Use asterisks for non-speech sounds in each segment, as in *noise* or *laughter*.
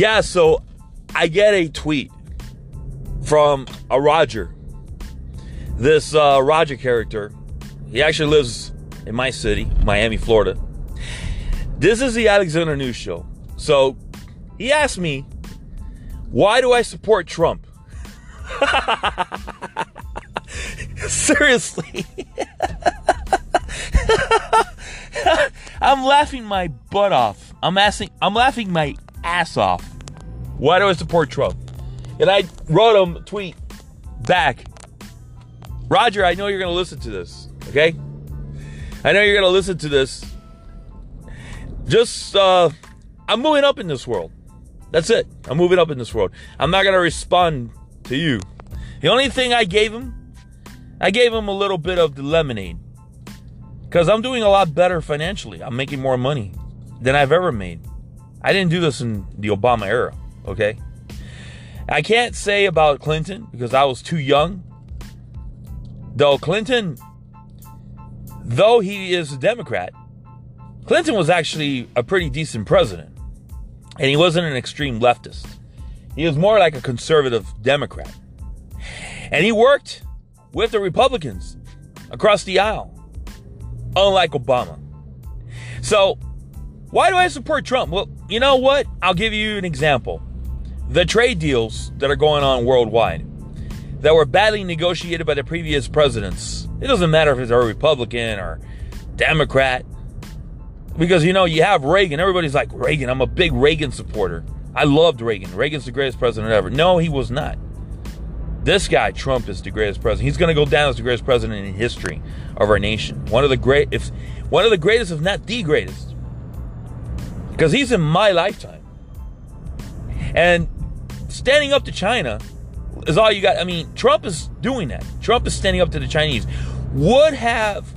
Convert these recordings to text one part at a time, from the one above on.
Yeah, so I get a tweet from a Roger. This uh, Roger character, he actually lives in my city, Miami, Florida. This is the Alexander News Show. So he asked me, why do I support Trump? *laughs* Seriously. *laughs* I'm laughing my butt off. I'm asking I'm laughing my ass off. Why do I support Trump? And I wrote him tweet back. Roger, I know you're gonna listen to this, okay? I know you're gonna listen to this. Just uh I'm moving up in this world. That's it. I'm moving up in this world. I'm not gonna respond to you. The only thing I gave him, I gave him a little bit of the lemonade. Because I'm doing a lot better financially. I'm making more money than I've ever made. I didn't do this in the Obama era, okay? I can't say about Clinton because I was too young. Though Clinton, though he is a Democrat, Clinton was actually a pretty decent president. And he wasn't an extreme leftist. He was more like a conservative Democrat. And he worked with the Republicans across the aisle unlike Obama. So, why do I support Trump? Well, you know what? I'll give you an example. The trade deals that are going on worldwide that were badly negotiated by the previous presidents. It doesn't matter if it's a Republican or Democrat. Because, you know, you have Reagan. Everybody's like, Reagan, I'm a big Reagan supporter. I loved Reagan. Reagan's the greatest president ever. No, he was not. This guy, Trump, is the greatest president. He's going to go down as the greatest president in history of our nation. One of the great, if one of the greatest, if not the greatest, because he's in my lifetime. And standing up to China is all you got. I mean, Trump is doing that. Trump is standing up to the Chinese. Would have,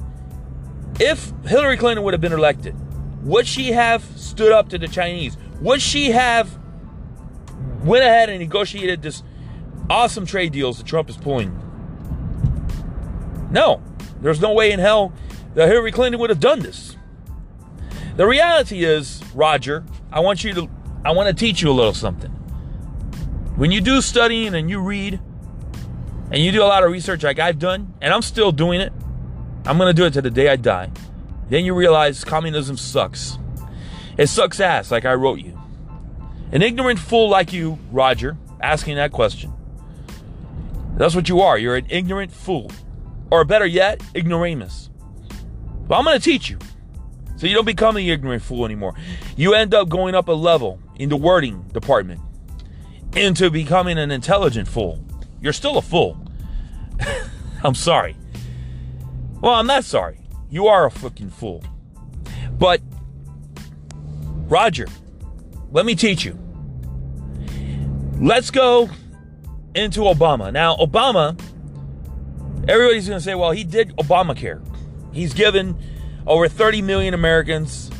if Hillary Clinton would have been elected, would she have stood up to the Chinese? Would she have went ahead and negotiated this? awesome trade deals that Trump is pulling. No, there's no way in hell that Hillary Clinton would have done this. The reality is, Roger, I want you to I want to teach you a little something. When you do studying and you read and you do a lot of research like I've done, and I'm still doing it, I'm going to do it to the day I die. Then you realize communism sucks. It sucks ass, like I wrote you. An ignorant fool like you, Roger, asking that question that's what you are. You're an ignorant fool. Or better yet, ignoramus. But I'm going to teach you. So you don't become an ignorant fool anymore. You end up going up a level in the wording department into becoming an intelligent fool. You're still a fool. *laughs* I'm sorry. Well, I'm not sorry. You are a fucking fool. But, Roger, let me teach you. Let's go into Obama. Now, Obama, everybody's going to say, well, he did Obamacare. He's given over 30 million Americans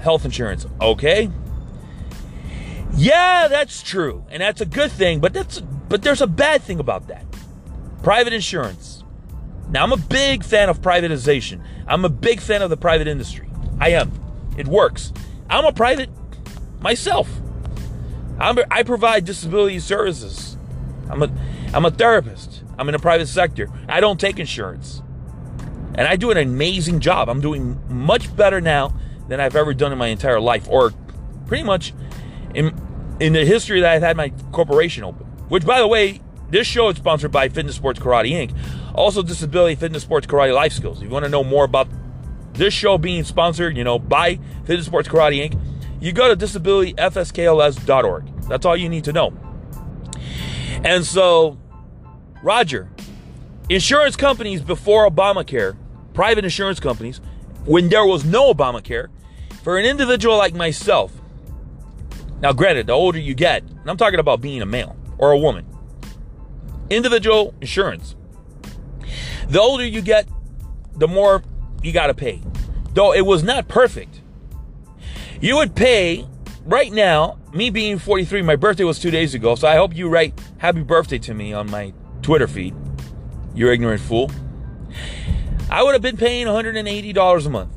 health insurance. Okay. Yeah, that's true. And that's a good thing, but that's but there's a bad thing about that. Private insurance. Now, I'm a big fan of privatization. I'm a big fan of the private industry. I am. It works. I'm a private myself. I'm, I provide disability services I'm a I'm a therapist. I'm in the private sector. I don't take insurance. And I do an amazing job. I'm doing much better now than I've ever done in my entire life or pretty much in in the history that I've had my corporation open. Which by the way, this show is sponsored by Fitness Sports Karate Inc. Also Disability Fitness Sports Karate Life Skills. If you want to know more about this show being sponsored, you know, by Fitness Sports Karate Inc., you go to disabilityfskls.org. That's all you need to know. And so, Roger, insurance companies before Obamacare, private insurance companies, when there was no Obamacare, for an individual like myself, now granted, the older you get, and I'm talking about being a male or a woman, individual insurance, the older you get, the more you got to pay. Though it was not perfect. You would pay right now, me being 43, my birthday was two days ago, so I hope you write happy birthday to me on my Twitter feed. You ignorant fool. I would have been paying $180 a month.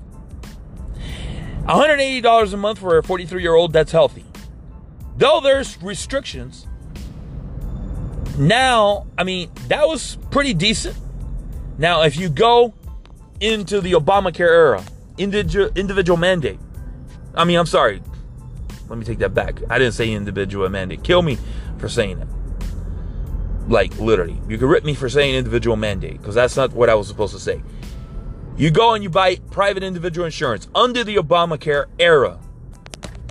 $180 a month for a 43 year old, that's healthy. Though there's restrictions, now, I mean, that was pretty decent. Now, if you go into the Obamacare era, individual, individual mandate, I mean, I'm sorry. Let me take that back. I didn't say individual mandate. Kill me for saying it. Like, literally. You can rip me for saying individual mandate because that's not what I was supposed to say. You go and you buy private individual insurance under the Obamacare era.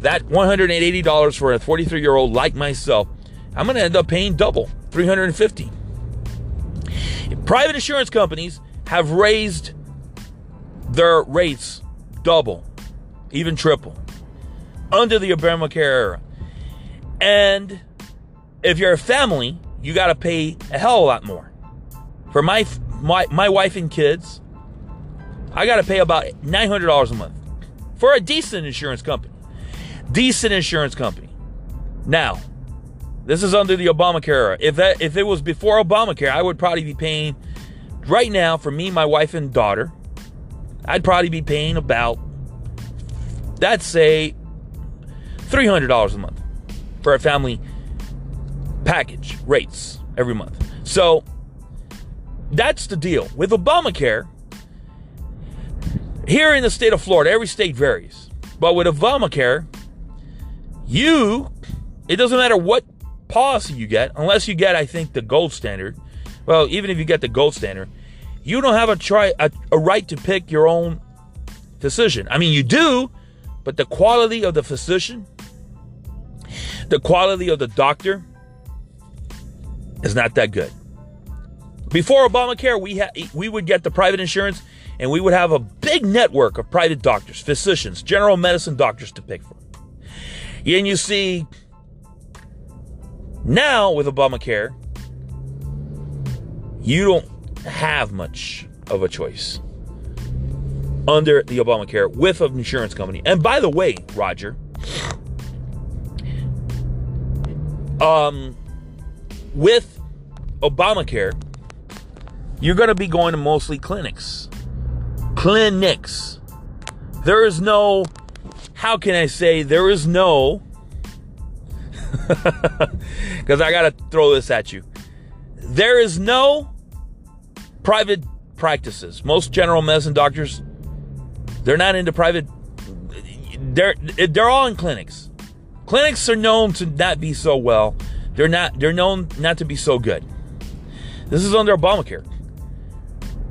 That $180 for a 43 year old like myself, I'm going to end up paying double, 350. Private insurance companies have raised their rates double, even triple, under the Obamacare era. And if you're a family, you got to pay a hell of a lot more. For my my my wife and kids, I got to pay about $900 a month for a decent insurance company. Decent insurance company. Now, this is under the Obamacare era. If that if it was before Obamacare, I would probably be paying right now for me, my wife and daughter. I'd probably be paying about that's say $300 a month for a family package rates every month. So that's the deal. With Obamacare, here in the state of Florida, every state varies. But with Obamacare, you, it doesn't matter what policy you get, unless you get, I think, the gold standard. Well, even if you get the gold standard, you don't have a try a, a right to pick your own physician. I mean, you do, but the quality of the physician, the quality of the doctor, is not that good. Before Obamacare, we ha- we would get the private insurance, and we would have a big network of private doctors, physicians, general medicine doctors to pick from. And you see, now with Obamacare, you don't have much of a choice under the Obamacare with an insurance company. And by the way, Roger, um, with Obamacare, you're going to be going to mostly clinics. Clinics. There is no, how can I say, there is no, *laughs* because I got to throw this at you. There is no private practices. Most general medicine doctors, they're not into private. They're they're all in clinics. Clinics are known to not be so well. They're not. They're known not to be so good. This is under Obamacare.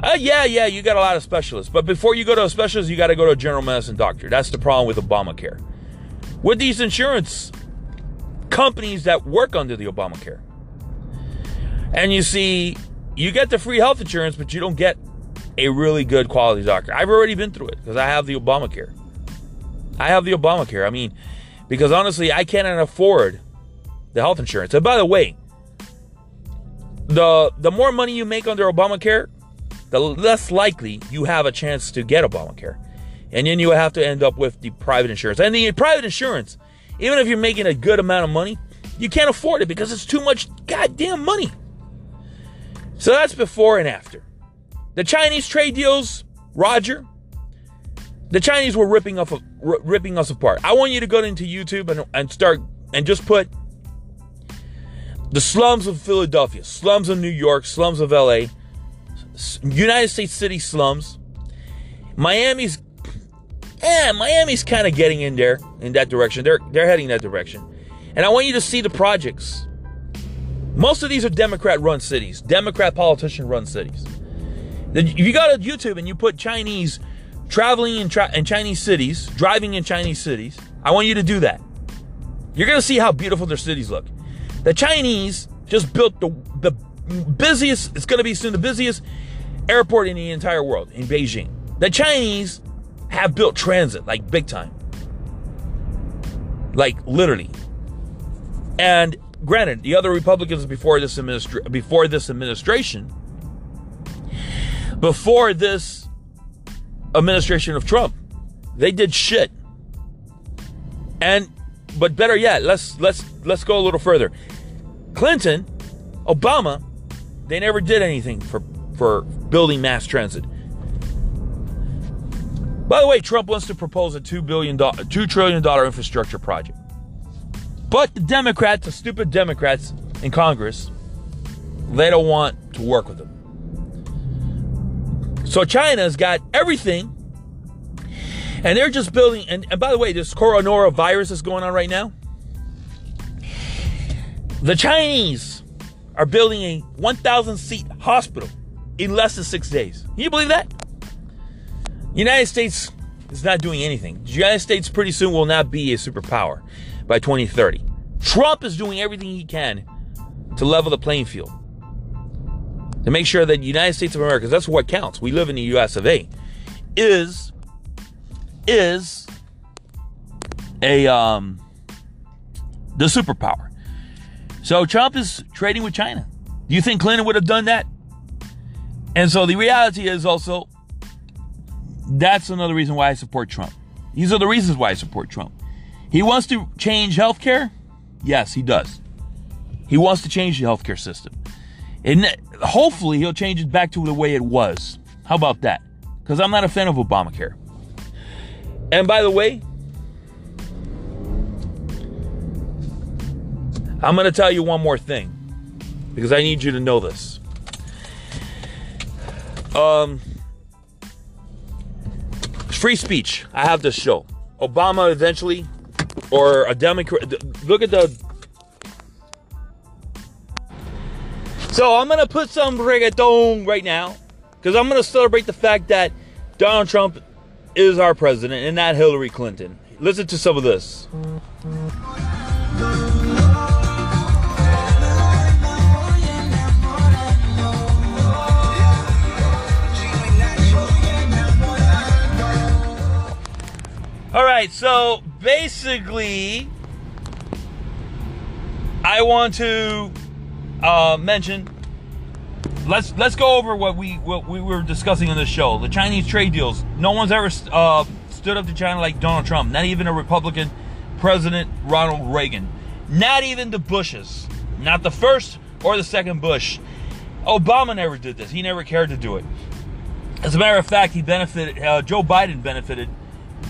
Uh, yeah, yeah, you got a lot of specialists, but before you go to a specialist, you got to go to a general medicine doctor. That's the problem with Obamacare. With these insurance companies that work under the Obamacare, and you see you get the free health insurance, but you don't get a really good quality doctor. I've already been through it because I have the Obamacare. I have the Obamacare. I mean, because honestly, I cannot afford the health insurance. And by the way, the the more money you make under Obamacare, the less likely you have a chance to get Obamacare. And then you have to end up with the private insurance. And the private insurance, even if you're making a good amount of money, you can't afford it because it's too much goddamn money. So that's before and after. The Chinese trade deals, Roger, the Chinese were ripping off, ripping us apart. I want you to go into YouTube and, and start and just put the slums of Philadelphia, slums of New York, slums of LA, United States city slums. Miami's, yeah, Miami's kind of getting in there in that direction. They're they're heading that direction, and I want you to see the projects most of these are Democrat run cities, Democrat politician run cities. If you go to YouTube and you put Chinese traveling in, tra- in Chinese cities, driving in Chinese cities, I want you to do that. You're to see how beautiful their cities look. The Chinese just built the, the busiest, it's going to be soon the busiest airport in the entire world in Beijing. The Chinese have built transit like big time. Like literally. And granted, the other Republicans before this administra- before this administration, before this administration of Trump, they did shit. And but better yet, let's let's let's go a little further. Clinton, Obama, they never did anything for for building mass transit. By the way, Trump wants to propose a two billion dollar, two trillion dollar infrastructure project. But the Democrats, the stupid Democrats in Congress, they don't want to work with them. So China's got everything. And they're just building, and, and by the way, this coronavirus is going on right now. The Chinese are building a 1,000 seat hospital in less than six days. Can you believe that? United States is not doing anything. The United States pretty soon will not be a superpower by 2030. Trump is doing everything he can to level the playing field. To make sure that the United States of America, that's what counts. We live in the US of A, is is a um the superpower. So Trump is trading with China. Do you think Clinton would have done that? And so the reality is also that's another reason why I support Trump. These are the reasons why I support Trump. He wants to change healthcare? Yes, he does. He wants to change the healthcare system. And hopefully he'll change it back to the way it was. How about that? Because I'm not a fan of Obamacare. And by the way, I'm going to tell you one more thing because I need you to know this. Um, free speech. I have this show. Obama eventually, or a Democrat. Look at the. So I'm gonna put some reggaeton right now because I'm gonna celebrate the fact that Donald Trump is our president and not Hillary Clinton. Listen to some of this. All right, so basically, I want to uh, mention. Let's let's go over what we what we were discussing on the show. The Chinese trade deals. No one's ever uh, stood up to China like Donald Trump. Not even a Republican President Ronald Reagan. Not even the Bushes. Not the first or the second Bush. Obama never did this. He never cared to do it. As a matter of fact, he benefited. Uh, Joe Biden benefited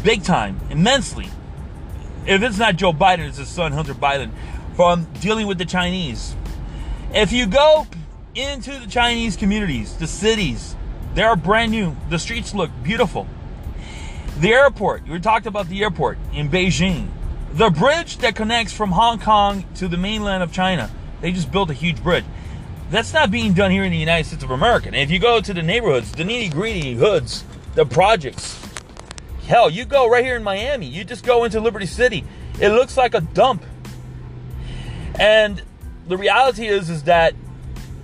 big time, immensely. If it's not Joe Biden, it's his son Hunter Biden from dealing with the Chinese. If you go into the Chinese communities, the cities, they are brand new. The streets look beautiful. The airport, we talked about the airport in Beijing. The bridge that connects from Hong Kong to the mainland of China, they just built a huge bridge. That's not being done here in the United States of America. And if you go to the neighborhoods, the nitty gritty hoods, the projects, Hell, you go right here in Miami. You just go into Liberty City. It looks like a dump. And the reality is is that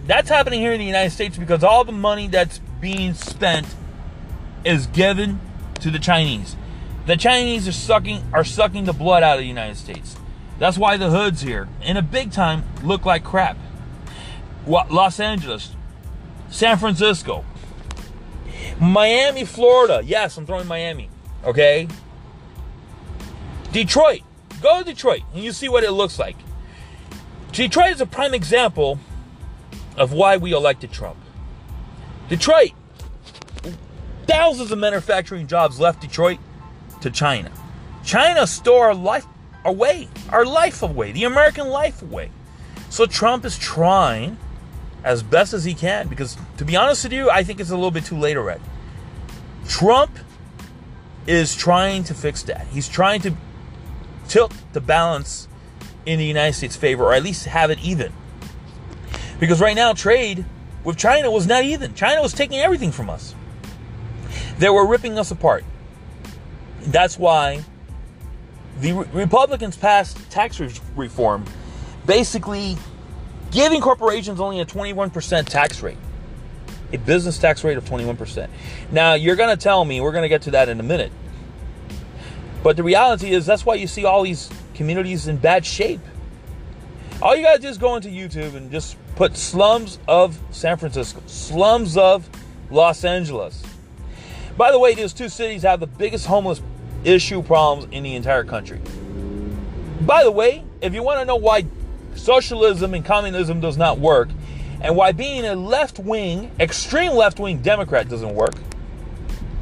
that's happening here in the United States because all the money that's being spent is given to the Chinese. The Chinese are sucking are sucking the blood out of the United States. That's why the hoods here, in a big time, look like crap. Los Angeles, San Francisco, Miami, Florida. Yes, I'm throwing Miami. Okay? Detroit. Go to Detroit and you see what it looks like. Detroit is a prime example of why we elected Trump. Detroit, thousands of manufacturing jobs left Detroit to China. China stole our life away, our life away, the American life away. So Trump is trying as best as he can because, to be honest with you, I think it's a little bit too late already. Trump is trying to fix that. He's trying to tilt the balance in the United States' favor, or at least have it even. Because right now, trade with China was not even. China was taking everything from us. They were ripping us apart. That's why the Republicans passed tax reform, basically giving corporations only a 21% tax rate a business tax rate of 21%. Now, you're going to tell me, we're going to get to that in a minute. But the reality is, that's why you see all these communities in bad shape. All you got to do is go into YouTube and just put slums of San Francisco, slums of Los Angeles. By the way, these two cities have the biggest homeless issue problems in the entire country. By the way, if you want to know why socialism and communism does not work, and why being a left wing, extreme left wing Democrat doesn't work.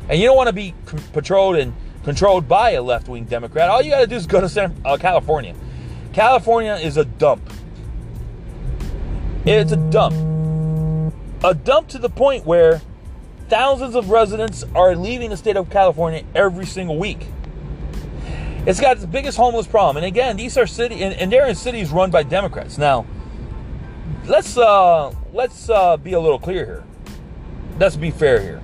And you don't want to be patrolled and controlled by a left wing Democrat. All you got to do is go to San, uh, California. California is a dump. It's a dump. A dump to the point where thousands of residents are leaving the state of California every single week. It's got the biggest homeless problem. And again, these are city and, and they're in cities run by Democrats. Now, let's uh let's uh be a little clear here. Let's be fair here.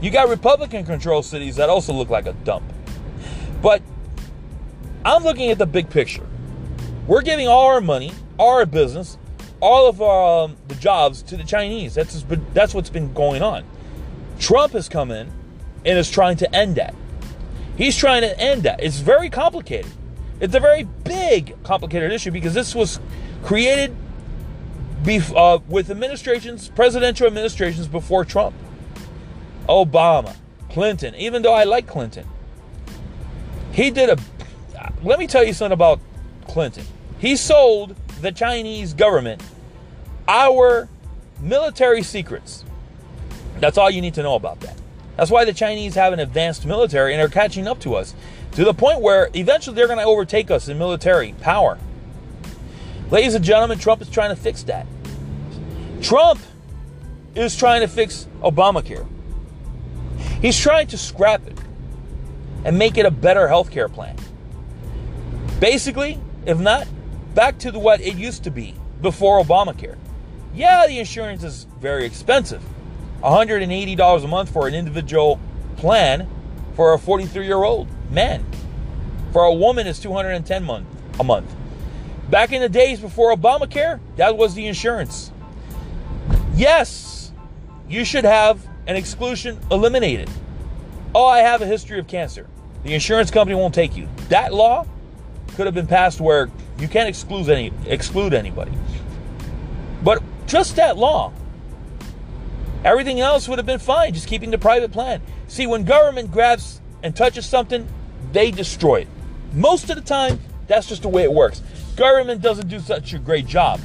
You got Republican controlled cities that also look like a dump. But I'm looking at the big picture. We're giving all our money, our business, all of our, um, the jobs to the Chinese. That's that's what's been going on. Trump has come in and is trying to end that. He's trying to end that. It's very complicated. It's a very big, complicated issue because this was created bef- uh, with administrations, presidential administrations before Trump. Obama, Clinton, even though I like Clinton, he did a. Let me tell you something about Clinton. He sold the Chinese government our military secrets. That's all you need to know about that. That's why the Chinese have an advanced military and are catching up to us to the point where eventually they're going to overtake us in military power. Ladies and gentlemen, Trump is trying to fix that. Trump is trying to fix Obamacare. He's trying to scrap it and make it a better healthcare plan. Basically, if not, back to the, what it used to be before Obamacare. Yeah, the insurance is very expensive. $180 a month for an individual plan for a 43 year old man. For a woman, it's 210 month, a month. Back in the days before Obamacare, that was the insurance. Yes, you should have an exclusion eliminated. Oh, I have a history of cancer. The insurance company won't take you. That law could have been passed where you can't exclude any exclude anybody. But just that law Everything else would have been fine, just keeping the private plan. See, when government grabs and touches something, they destroy it. Most of the time, that's just the way it works. Government doesn't do such a great job.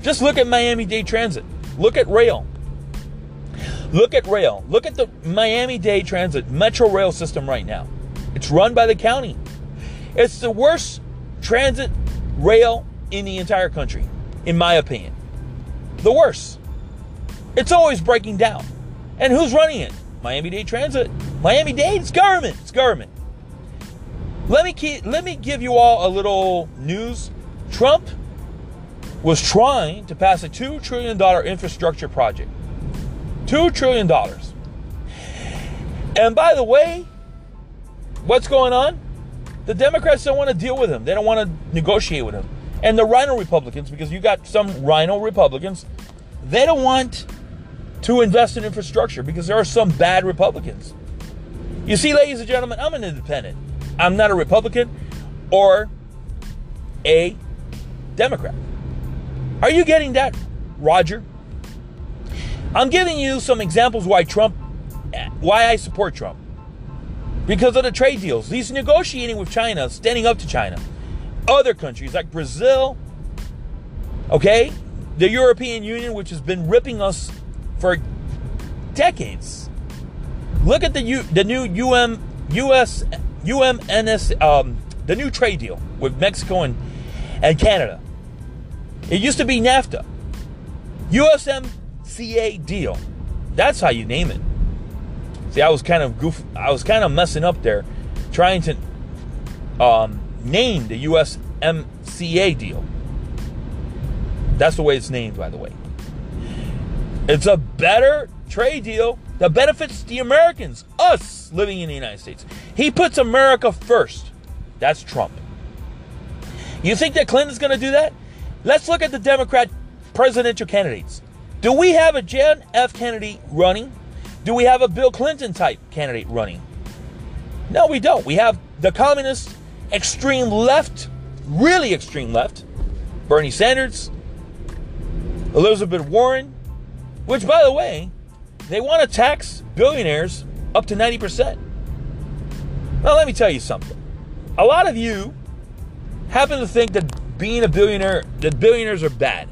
Just look at Miami Dade Transit. Look at rail. Look at rail. Look at the Miami Dade Transit Metro Rail system right now. It's run by the county. It's the worst transit rail in the entire country, in my opinion. The worst. It's always breaking down. And who's running it? Miami Dade Transit. Miami Dade, it's government. It's government. Let me keep, let me give you all a little news. Trump was trying to pass a $2 trillion infrastructure project. $2 trillion. And by the way, what's going on? The Democrats don't want to deal with him. They don't want to negotiate with him. And the RINO Republicans, because you got some RINO Republicans, they don't want to invest in infrastructure because there are some bad Republicans. You see, ladies and gentlemen, I'm an independent. I'm not a Republican or a Democrat. Are you getting that, Roger? I'm giving you some examples why Trump, why I support Trump. Because of the trade deals. He's negotiating with China, standing up to China. Other countries like Brazil, okay, the European Union, which has been ripping us for decades. Look at the U, the new UM US UMNS um, the new trade deal with Mexico and, and Canada. It used to be NAFTA. USMCA deal. That's how you name it. See, I was kind of goof I was kind of messing up there trying to um, name the USMCA deal. That's the way it's named, by the way. It's a better trade deal that benefits the Americans, us living in the United States. He puts America first. That's Trump. You think that Clinton's going to do that? Let's look at the Democrat presidential candidates. Do we have a John F. Kennedy running? Do we have a Bill Clinton type candidate running? No, we don't. We have the communist, extreme left, really extreme left, Bernie Sanders, Elizabeth Warren, which, by the way, they want to tax billionaires up to 90%. Now, let me tell you something. A lot of you happen to think that being a billionaire, that billionaires are bad.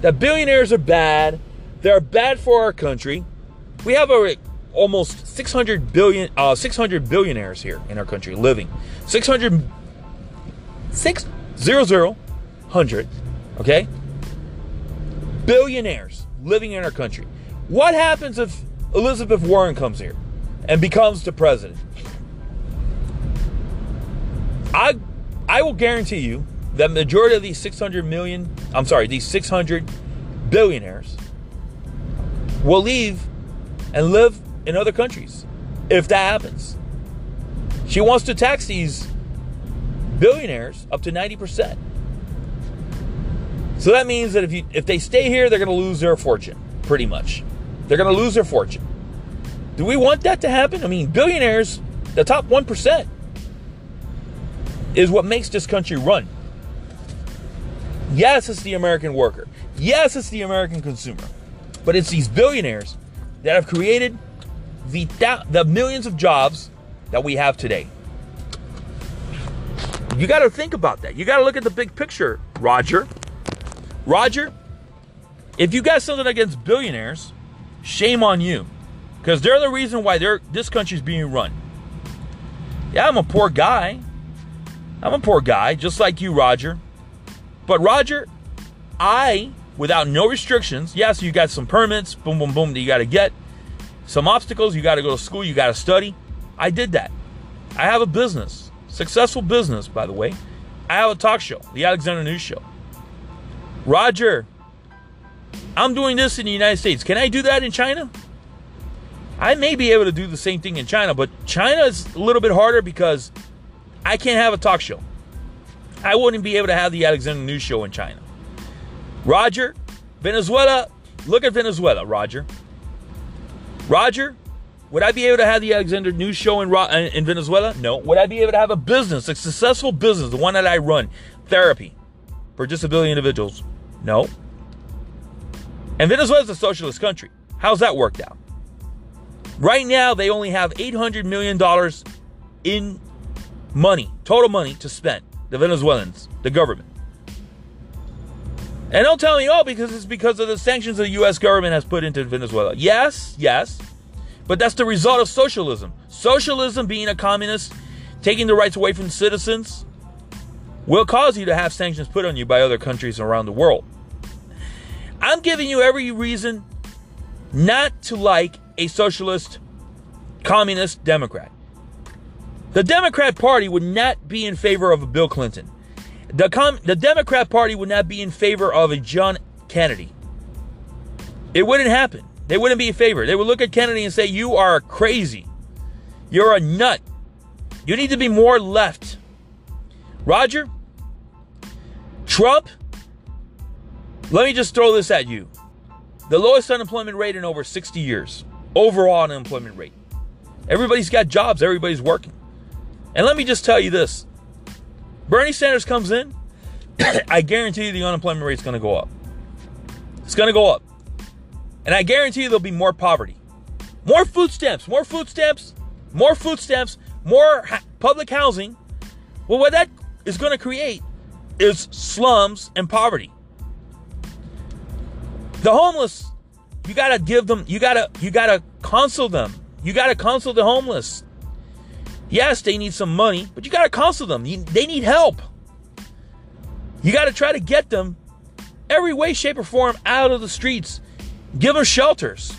That billionaires are bad. They're bad for our country. We have a, almost 600 billion, uh, 600 billionaires here in our country living. 600, six, Zero, zero, hundred, okay? Billionaires living in our country. What happens if Elizabeth Warren comes here and becomes the president? I I will guarantee you that majority of these 600 million, I'm sorry, these 600 billionaires will leave and live in other countries if that happens. She wants to tax these billionaires up to 90%. So that means that if you if they stay here, they're going to lose their fortune, pretty much. They're going to lose their fortune. Do we want that to happen? I mean, billionaires, the top 1% is what makes this country run. Yes, it's the American worker. Yes, it's the American consumer. But it's these billionaires that have created the, the millions of jobs that we have today. You got to think about that. You got to look at the big picture, Roger. Roger, if you got something against billionaires, shame on you. Because they're the reason why this country's being run. Yeah, I'm a poor guy. I'm a poor guy, just like you, Roger. But Roger, I, without no restrictions, yes, you got some permits, boom, boom, boom, that you got to get. Some obstacles, you got to go to school, you got to study. I did that. I have a business, successful business, by the way. I have a talk show, the Alexander News Show. Roger, I'm doing this in the United States. Can I do that in China? I may be able to do the same thing in China, but China is a little bit harder because I can't have a talk show. I wouldn't be able to have the Alexander News Show in China. Roger, Venezuela, look at Venezuela, Roger. Roger, would I be able to have the Alexander News Show in, uh, in Venezuela? No. Would I be able to have a business, a successful business, the one that I run, therapy for disability individuals? No. And Venezuela is a socialist country. How's that worked out? Right now, they only have $800 million in money, total money to spend. The Venezuelans, the government. And don't tell me, oh, because it's because of the sanctions the U.S. government has put into Venezuela. Yes, yes. But that's the result of socialism. Socialism, being a communist, taking the rights away from citizens, will cause you to have sanctions put on you by other countries around the world. I'm giving you every reason not to like a socialist, communist Democrat. The Democrat Party would not be in favor of a Bill Clinton. The, com- the Democrat Party would not be in favor of a John Kennedy. It wouldn't happen. They wouldn't be in favor. They would look at Kennedy and say, You are crazy. You're a nut. You need to be more left. Roger, Trump, let me just throw this at you. The lowest unemployment rate in over 60 years. Overall unemployment rate. Everybody's got jobs, everybody's working. And let me just tell you this Bernie Sanders comes in, *coughs* I guarantee you the unemployment rate is going to go up. It's going to go up. And I guarantee you there'll be more poverty. More food stamps, more food stamps, more food stamps, more ha- public housing. Well, what that is going to create is slums and poverty. The homeless, you got to give them, you got to you got to counsel them. You got to counsel the homeless. Yes, they need some money, but you got to counsel them. You, they need help. You got to try to get them every way, shape, or form out of the streets. Give them shelters.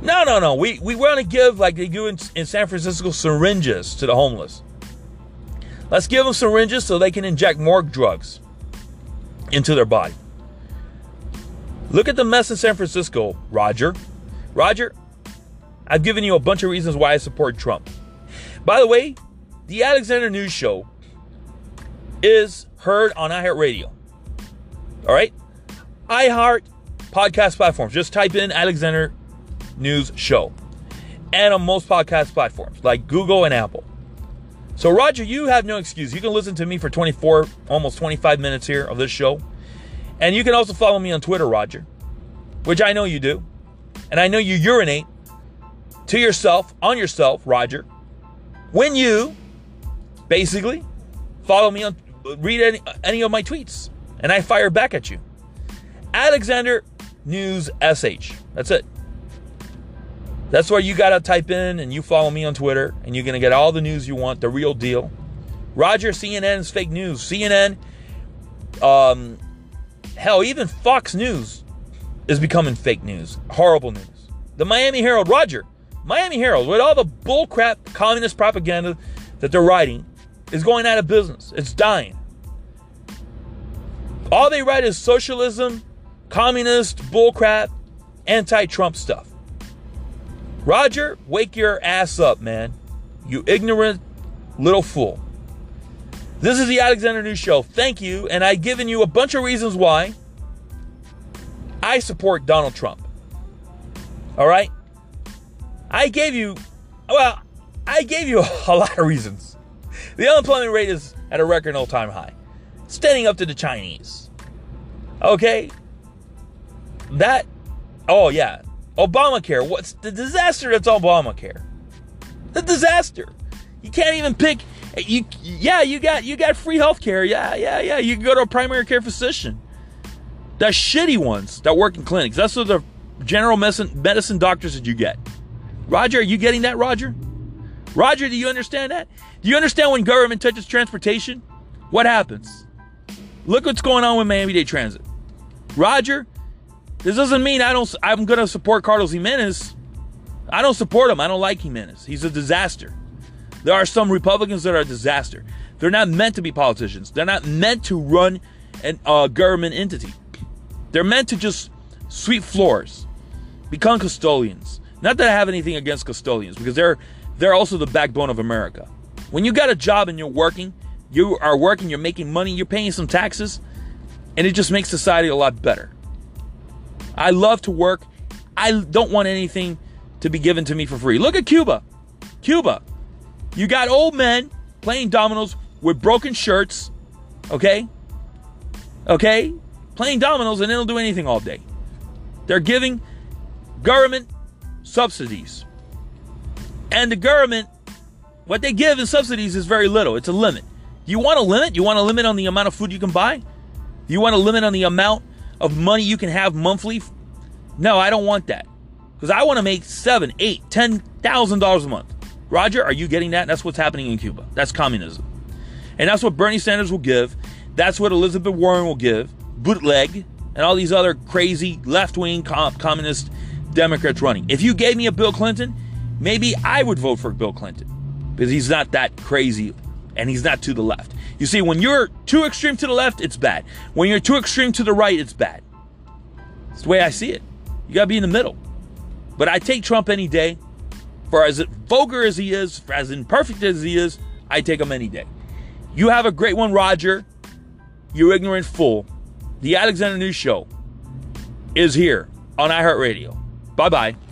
No, no, no. We, we want to give, like they do in, in San Francisco, syringes to the homeless. Let's give them syringes so they can inject more drugs into their body. Look at the mess in San Francisco, Roger. Roger, I've given you a bunch of reasons why I support Trump. By the way, the Alexander News Show is heard on iHeartRadio. All right? iHeart podcast platforms. Just type in Alexander News Show. And on most podcast platforms like Google and Apple. So, Roger, you have no excuse. You can listen to me for 24, almost 25 minutes here of this show. And you can also follow me on Twitter, Roger, which I know you do. And I know you urinate to yourself, on yourself, Roger, when you basically follow me on, read any, any of my tweets, and I fire back at you. Alexander News SH. That's it. That's where you got to type in and you follow me on Twitter, and you're going to get all the news you want, the real deal. Roger, CNN's fake news. CNN, um, hell, even Fox News is becoming fake news. Horrible news. The Miami Herald, Roger, Miami Herald, with all the bullcrap communist propaganda that they're writing, is going out of business. It's dying. All they write is socialism, communist, bullcrap, anti Trump stuff. Roger, wake your ass up, man. You ignorant little fool. This is the Alexander News Show. Thank you. And I've given you a bunch of reasons why I support Donald Trump. All right? I gave you, well, I gave you *laughs* a lot of reasons. The unemployment rate is at a record all time high, standing up to the Chinese. Okay? That, oh yeah. Obamacare. What's the disaster that's Obamacare? The disaster. You can't even pick you yeah, you got you got free health care. Yeah, yeah, yeah. You can go to a primary care physician. The shitty ones that work in clinics. That's what the general medicine medicine doctors that you get. Roger, are you getting that, Roger? Roger, do you understand that? Do you understand when government touches transportation? What happens? Look what's going on with Miami Dade Transit. Roger, this doesn't mean I don't I'm gonna support Carlos Gimenez. I don't support him. I don't like Jimenez. He's a disaster. There are some Republicans that are a disaster. They're not meant to be politicians. They're not meant to run a uh, government entity. They're meant to just sweep floors, become custodians. Not that I have anything against custodians because they're they're also the backbone of America. When you got a job and you're working, you are working, you're making money, you're paying some taxes, and it just makes society a lot better. I love to work. I don't want anything to be given to me for free. Look at Cuba. Cuba. You got old men playing dominoes with broken shirts, okay? Okay? Playing dominoes and they don't do anything all day. They're giving government subsidies. And the government, what they give in subsidies is very little. It's a limit. You want a limit? You want a limit on the amount of food you can buy? You want a limit on the amount of money you can have monthly? No, I don't want that. Because I want to make seven, eight, ten thousand dollars a month. Roger, are you getting that? That's what's happening in Cuba. That's communism. And that's what Bernie Sanders will give. That's what Elizabeth Warren will give. Buttigieg and all these other crazy left wing com- communist Democrats running. If you gave me a Bill Clinton, maybe I would vote for Bill Clinton because he's not that crazy and he's not to the left. You see, when you're too extreme to the left, it's bad. When you're too extreme to the right, it's bad. It's the way I see it. You got to be in the middle. But I take Trump any day. For as vulgar as he is, for as imperfect as he is, I take him any day. You have a great one, Roger. You ignorant fool. The Alexander News Show is here on iHeartRadio. Bye bye.